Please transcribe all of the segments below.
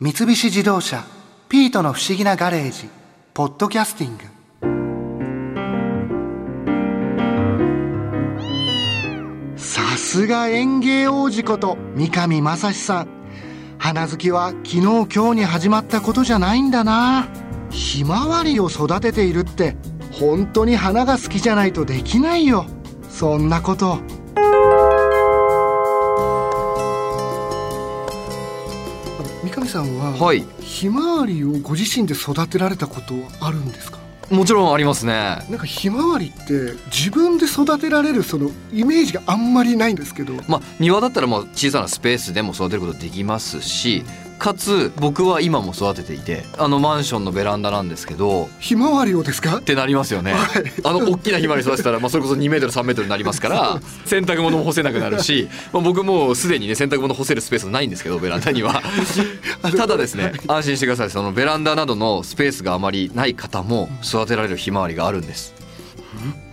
三菱自動車「ピートの不思議なガレージ」「ポッドキャスティング」さすが園芸王子こと三上正史さん。花好きは昨日今日に始まったことじゃないんだな。ひまわりを育てているって本当に花が好きじゃないとできないよ。そんなこと。三上さんは、はい。ひまわりをご自身で育てられたことはあるんですか？もちろんありますね。なんかひまわりって自分で育てられるそのイメージがあんまりないんですけど。まあ庭だったらもう小さなスペースでも育てることできますしかつ僕は今も育てていてあのマンションのベランダなんですけどひまわりをですか？ってなりますよね、はい。あの大きなひまわり育てたら、まあ、それこそ2メートル3メートルになりますから 洗濯物も干せなくなるし、まあ、僕もうすでにね洗濯物干せるスペースないんですけどベランダには。ただですね安心してください。そのベランダなどのスペースがあまりない方も育てられるひまわりがあるんです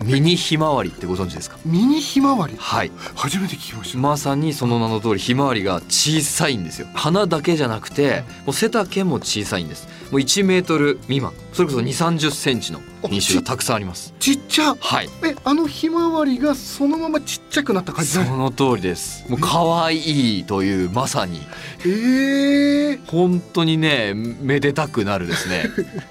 ミニひまわりってご存知ですか？ミニひまわりはい。初めて聞きました、まさにその名の通りひまわりが小さいんですよ。花だけじゃなくてもう背丈も小さいんです。もう1メートル未満。それこそ2 3 0センチの品種がたくさんあります。ちっちゃ？はい。えあのひまわりがそのままちっちゃくなった感じそだの通りです。もう可愛いというまさに。えー、本当にねめでたくなるですね。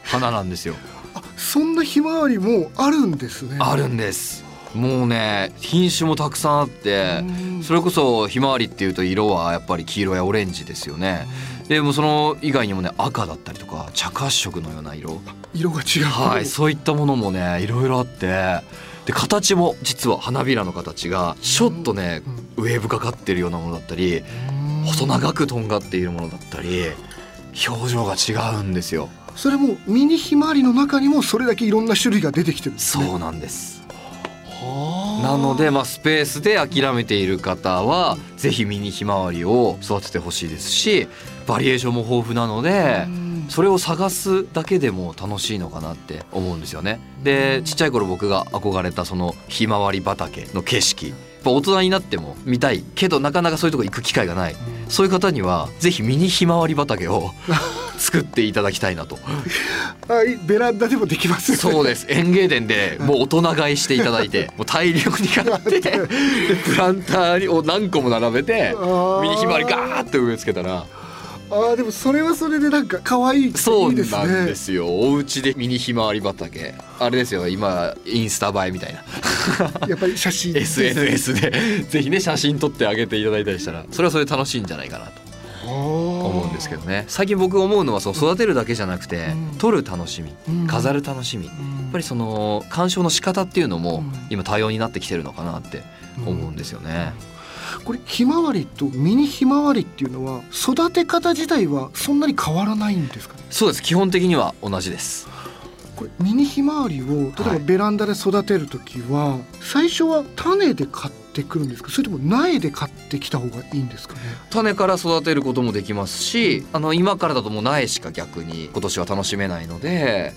花なんですよ。あそんなひまわりもあるんですね。あるんです。もうね品種もたくさんあってうん。それこそひまわりっていうと色はやっぱり黄色やオレンジですよね。でもその以外にもね赤だったりとか茶褐色のような色。色が違う。はいそういったものもねいろいろあって。で形も実は花びらの形がちょっとねウェーブかかってるようなものだったりうん。細長くとんがっているものだったり表情が違うんですよそれもミニひまわりの中にもそれだけいろんな種類が出てきてるんですね。そうなんです。はあ。なので、まあ、スペースで諦めている方はぜひミニひまわりを育ててほしいですしバリエーションも豊富なのでうん。それを探すだけでも楽しいのかなって思うんですよね。でちっちゃい頃僕が憧れたそのひまわり畑の景色。やっぱ大人になっても見たいけどなかなかそういうとこ行く機会がない。そういう方にはぜひミニひまわり畑を 作っていただきたいなと。はいベランダでもできますそうです。園芸店でもう大人買いしていただいて もう大量に買ってでプランターを何個も並べてミニひまわりガーッと植え付けたら。あーでもそれはそれでなんか可愛いそういいですね。なんですよ。お家でミニひまわり畑。あれですよ。今インスタ映えみたいな。やっぱり写真 SNS で。ぜひね写真撮ってあげていただいたりしたら。それはそれで楽しいんじゃないかなと思思うんですけどね。最近僕思うのはその育てるだけじゃなくてうん。撮る楽しみうん。飾る楽しみ。やっぱりその鑑賞の仕方っていうのもうん。今多様になってきてるのかなって思うんですよね。これひまわりとミニひまわりっていうのは育て方自体はそんなに変わらないんですかね？そうです。基本的には同じです。これミニひまわりを例えばはいベランダで育てる時は、最初は種で買ってくるんですか？それとも苗で買ってきた方がいいんですかね？種から育てることもできますしあの今からだともう苗しか逆に今年は楽しめないので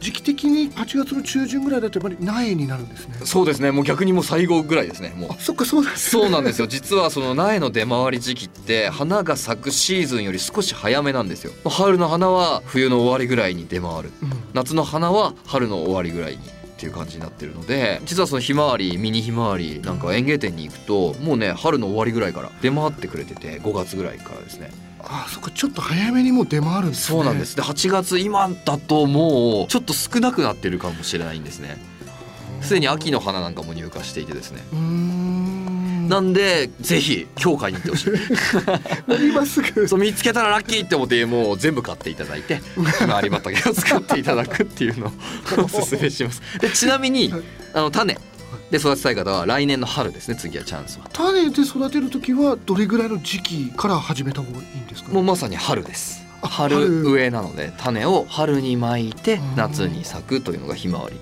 時期的に8月の中旬ぐらいだとやっぱり苗になるんですね。そうですね。もう逆にもう最後ぐらいですね。もう。あそっかそうなんですそうなんですよ。実はその苗の出回り時期って花が咲くシーズンより少し早めなんですよ。春の花は冬の終わりぐらいに出回る。うん。夏の花は春の終わりぐらいにっていう感じになってるので実はそのひまわりミニひまわりなんかは園芸店に行くともうね春の終わりぐらいから出回ってくれてて5月ぐらいからですねあそっかちょっと早めにもう出回るんですね。そうなんです。で8月今だともうちょっと少なくなってるかもしれないんですね。すでに秋の花なんかも入荷していてですね。うーん。なんでぜひ今日買いに行ってほしい。今すぐ。そう見つけたらラッキーって思ってもう全部買っていただいてひまわり畑を作っていただくっていうのをおすすめします。でちなみにはい。あの種で育てたい方は来年の春ですね次はチャンスは。種で育てる時はどれぐらいの時期から始めた方がいいんですか？ねもうまさに春です。あ春。春植えなので種を春にまいてうん夏に咲くというのがひまわり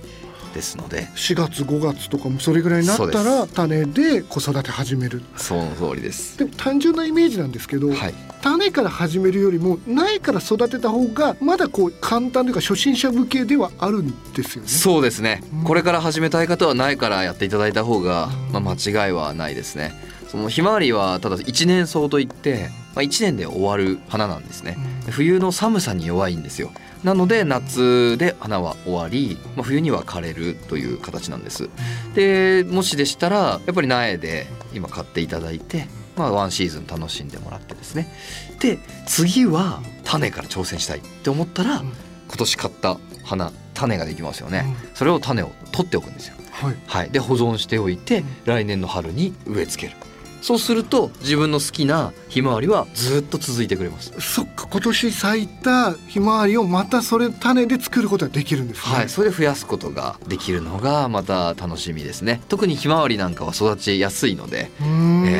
ですので。4月5月とかもそれぐらいになったら種で子育て始める。その通りです。でも単純なイメージなんですけど、はい。種から始めるよりも苗から育てた方がまだこう簡単というか初心者向けではあるんですよね。そうですね。うん。これから始めたい方は苗からやっていただいた方が、うん。まあ、間違いはないですね。そのひまわりはただ一年草といってまあ、1年で終わる花なんですね。冬の寒さに弱いんですよ。なので夏で花は終わり、まあ、冬には枯れるという形なんです。でもしでしたらやっぱり苗で今買っていただいてまあ、ワンシーズン楽しんでもらってですね。で次は種から挑戦したいって思ったら、今年買った花種ができますよね、それを種を取っておくんですよ、はい、はい、で保存しておいて、来年の春に植え付けるそうすると自分の好きなひまわりはずっと続いてくれます。そっか今年咲いたひまわりをまたそれ種で作ることができるんですね。はいそれで増やすことができるのがまた楽しみですね。特にひまわりなんかは育ちやすいのでえ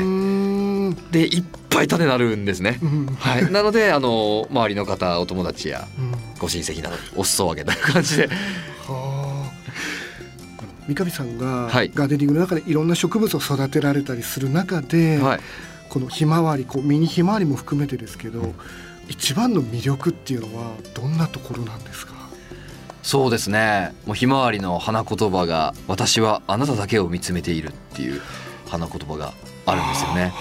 ー、でいっぱい種なるんですね、はい、なのであの周りの方お友達やご親戚などお裾分けという感じで三上さんがガーデニングの中でいろんな植物を育てられたりする中で、はい、このひまわりこうミニひまわりも含めてですけど、うん、一番の魅力っていうのはどんなところなんですか？そうですね。もうひまわりの花言葉が「私はあなただけを見つめている」っていう花言葉があるんですよね。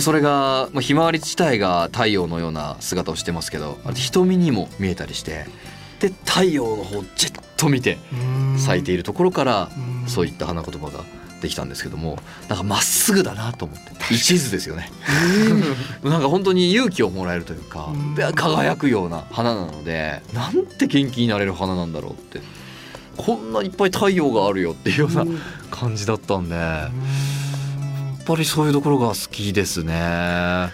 それが、まあ、ひまわり自体が太陽のような姿をしてますけど瞳にも見えたりしてで太陽の方じっと見て咲いているところからそういった花言葉ができたんですけどもなんかまっすぐだなと思って一途ですよね。なんか本当に勇気をもらえるというか輝くような花なのでなんて元気になれる花なんだろうってこんないっぱい太陽があるよっていうような感じだったんでやっぱりそういうところが好きですね。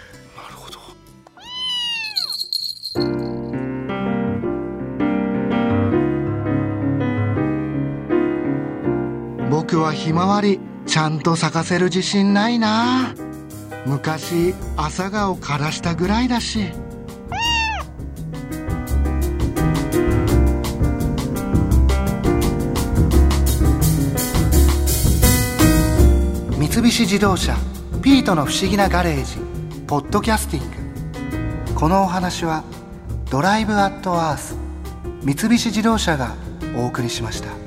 はひまわり。ちゃんと咲かせる自信ないな。昔朝顔枯らしたぐらいだし。三菱自動車ピートの不思議なガレージポッドキャスティング。このお話はドライブアットアース三菱自動車がお送りしました。